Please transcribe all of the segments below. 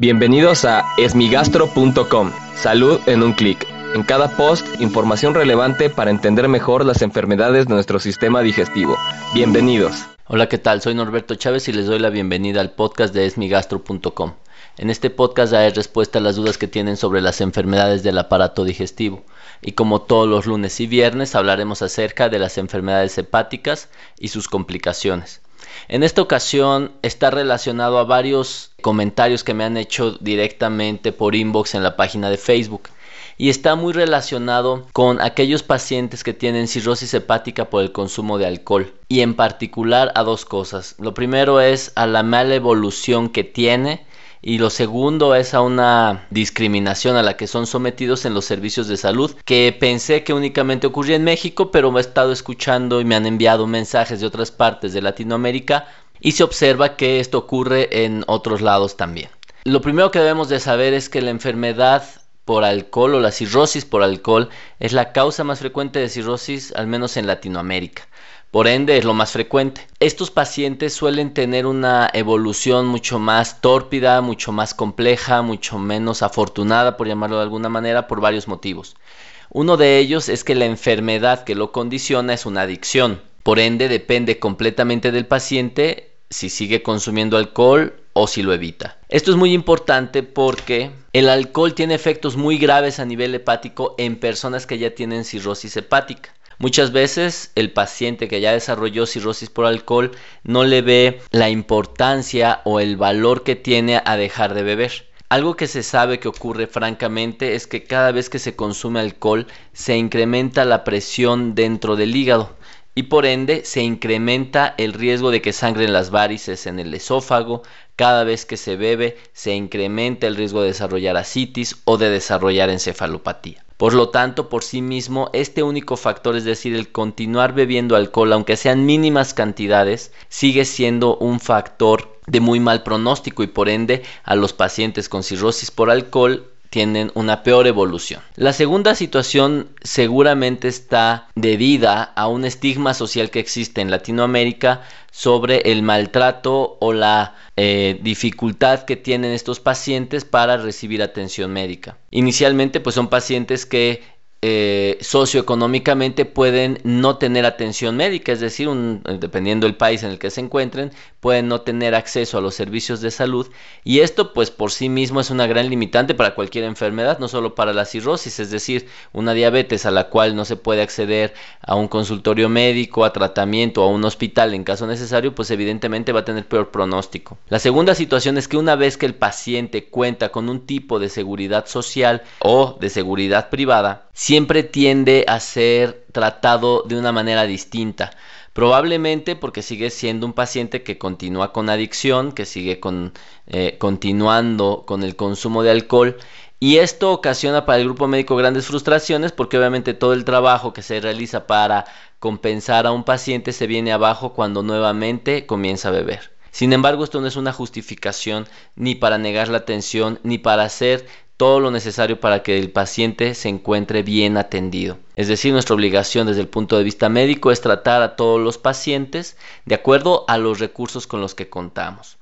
Bienvenidos a esmigastro.com. Salud en un clic. En cada post, información relevante para entender mejor las enfermedades de nuestro sistema digestivo. Bienvenidos. Hola, ¿qué tal? Soy Norberto Chávez y les doy la bienvenida al podcast de esmigastro.com. En este podcast daré respuesta a las dudas que tienen sobre las enfermedades del aparato digestivo. Y como todos los lunes y viernes hablaremos acerca de las enfermedades hepáticas y sus complicaciones. En esta ocasión está relacionado a varios comentarios que me han hecho directamente por inbox en la página de Facebook y está muy relacionado con aquellos pacientes que tienen cirrosis hepática por el consumo de alcohol y en particular a dos cosas. Lo primero es a la mala evolución que tiene y lo segundo es a una discriminación a la que son sometidos en los servicios de salud, que pensé que únicamente ocurría en México, pero he estado escuchando y me han enviado mensajes de otras partes de Latinoamérica y se observa que esto ocurre en otros lados también. Lo primero que debemos de saber es que la enfermedad por alcohol o la cirrosis por alcohol es la causa más frecuente de cirrosis, al menos en Latinoamérica. Por ende, es lo más frecuente. Estos pacientes suelen tener una evolución mucho más tórpida, mucho más compleja, mucho menos afortunada, por llamarlo de alguna manera, por varios motivos. Uno de ellos es que la enfermedad que lo condiciona es una adicción. Por ende, depende completamente del paciente si sigue consumiendo alcohol o si lo evita. Esto es muy importante porque el alcohol tiene efectos muy graves a nivel hepático en personas que ya tienen cirrosis hepática. Muchas veces el paciente que ya desarrolló cirrosis por alcohol no le ve la importancia o el valor que tiene a dejar de beber. Algo que se sabe que ocurre francamente es que cada vez que se consume alcohol se incrementa la presión dentro del hígado y por ende se incrementa el riesgo de que sangren las varices en el esófago, cada vez que se bebe se incrementa el riesgo de desarrollar asitis o de desarrollar encefalopatía. Por lo tanto, por sí mismo, este único factor, es decir, el continuar bebiendo alcohol, aunque sean mínimas cantidades, sigue siendo un factor de muy mal pronóstico y por ende a los pacientes con cirrosis por alcohol tienen una peor evolución. La segunda situación seguramente está debida a un estigma social que existe en Latinoamérica sobre el maltrato o la eh, dificultad que tienen estos pacientes para recibir atención médica. Inicialmente pues son pacientes que eh, socioeconómicamente pueden no tener atención médica, es decir, dependiendo del país en el que se encuentren, pueden no tener acceso a los servicios de salud y esto pues por sí mismo es una gran limitante para cualquier enfermedad, no solo para la cirrosis, es decir, una diabetes a la cual no se puede acceder a un consultorio médico, a tratamiento, a un hospital en caso necesario, pues evidentemente va a tener peor pronóstico. La segunda situación es que una vez que el paciente cuenta con un tipo de seguridad social o de seguridad privada, siempre tiende a ser tratado de una manera distinta. Probablemente porque sigue siendo un paciente que continúa con adicción, que sigue eh, continuando con el consumo de alcohol y esto ocasiona para el grupo médico grandes frustraciones porque obviamente todo el trabajo que se realiza para compensar a un paciente se viene abajo cuando nuevamente comienza a beber. Sin embargo, esto no es una justificación ni para negar la atención ni para hacer todo lo necesario para que el paciente se encuentre bien atendido. Es decir, nuestra obligación desde el punto de vista médico es tratar a todos los pacientes de acuerdo a los recursos con los que contamos.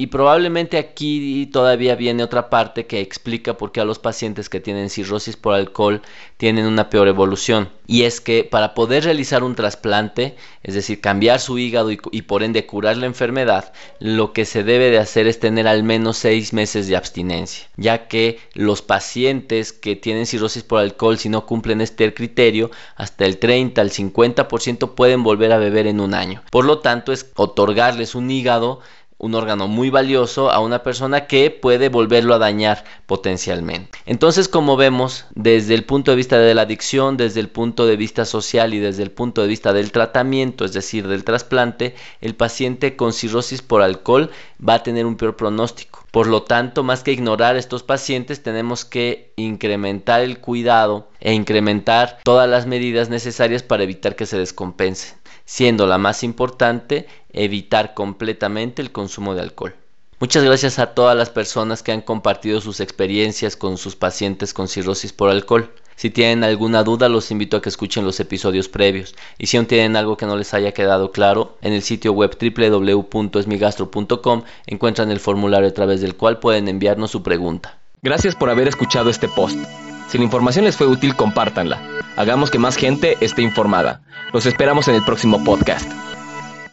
Y probablemente aquí todavía viene otra parte que explica por qué a los pacientes que tienen cirrosis por alcohol tienen una peor evolución. Y es que para poder realizar un trasplante, es decir, cambiar su hígado y, por ende curar la enfermedad, lo que se debe de hacer es tener al menos seis meses de abstinencia, ya que los pacientes que tienen cirrosis por alcohol, si no cumplen este criterio, hasta el 30 al 50% pueden volver a beber en un año. Por lo tanto, es otorgarles un hígado un órgano muy valioso a una persona que puede volverlo a dañar potencialmente. Entonces, como vemos, desde el punto de vista de la adicción, desde el punto de vista social y desde el punto de vista del tratamiento, es decir, del trasplante, el paciente con cirrosis por alcohol va a tener un peor pronóstico. Por lo tanto, más que ignorar a estos pacientes, tenemos que incrementar el cuidado e incrementar todas las medidas necesarias para evitar que se descompense siendo la más importante evitar completamente el consumo de alcohol. Muchas gracias a todas las personas que han compartido sus experiencias con sus pacientes con cirrosis por alcohol. Si tienen alguna duda, los invito a que escuchen los episodios previos. Y si aún tienen algo que no les haya quedado claro, en el sitio web www.esmigastro.com encuentran el formulario a través del cual pueden enviarnos su pregunta. Gracias por haber escuchado este post. Si la información les fue útil, compártanla. Hagamos que más gente esté informada. Los esperamos en el próximo podcast.